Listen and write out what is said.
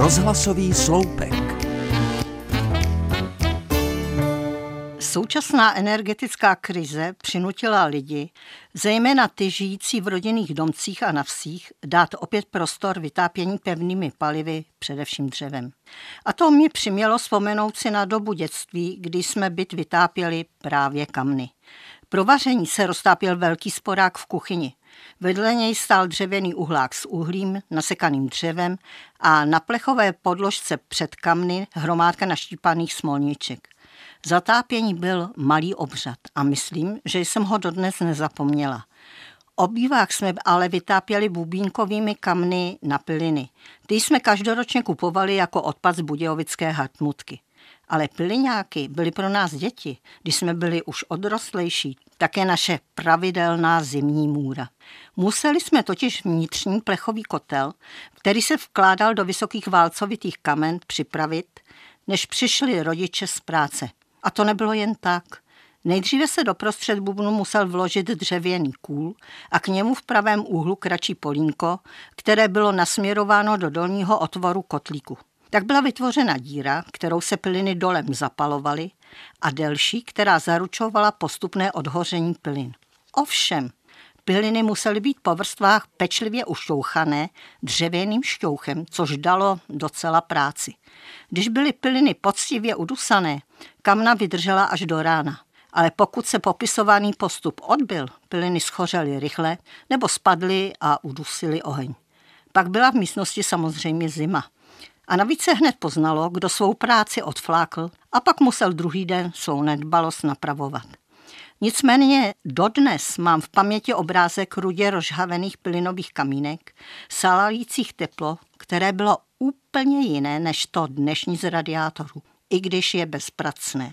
Rozhlasový sloupek. Současná energetická krize přinutila lidi, zejména ty žijící v rodinných domcích a na vsích, dát opět prostor vytápění pevnými palivy, především dřevem. A to mě přimělo vzpomenout si na dobu dětství, kdy jsme byt vytápěli právě kamny. Pro vaření se roztápěl velký sporák v kuchyni. Vedle něj stál dřevěný uhlák s uhlím, nasekaným dřevem a na plechové podložce před kamny hromádka naštípaných smolníček. Zatápění byl malý obřad a myslím, že jsem ho dodnes nezapomněla. Obývák jsme ale vytápěli bubínkovými kamny na piliny. Ty jsme každoročně kupovali jako odpad z Budějovické hartmutky. Ale piliňáky byly pro nás děti, když jsme byli už odrostlejší, také naše pravidelná zimní můra. Museli jsme totiž vnitřní plechový kotel, který se vkládal do vysokých válcovitých kamen, připravit, než přišli rodiče z práce. A to nebylo jen tak. Nejdříve se do prostřed bubnu musel vložit dřevěný kůl a k němu v pravém úhlu kratší polínko, které bylo nasměrováno do dolního otvoru kotlíku. Tak byla vytvořena díra, kterou se piliny dolem zapalovaly a delší, která zaručovala postupné odhoření pilin. Ovšem, piliny musely být po vrstvách pečlivě ušťouchané dřevěným šťouchem, což dalo docela práci. Když byly piliny poctivě udusané, kamna vydržela až do rána. Ale pokud se popisovaný postup odbyl, piliny schořely rychle nebo spadly a udusily oheň. Pak byla v místnosti samozřejmě zima. A navíc se hned poznalo, kdo svou práci odflákl a pak musel druhý den svou nedbalost napravovat. Nicméně dodnes mám v paměti obrázek rudě rozhavených plynových kamínek, salalících teplo, které bylo úplně jiné než to dnešní z radiátorů, i když je bezpracné.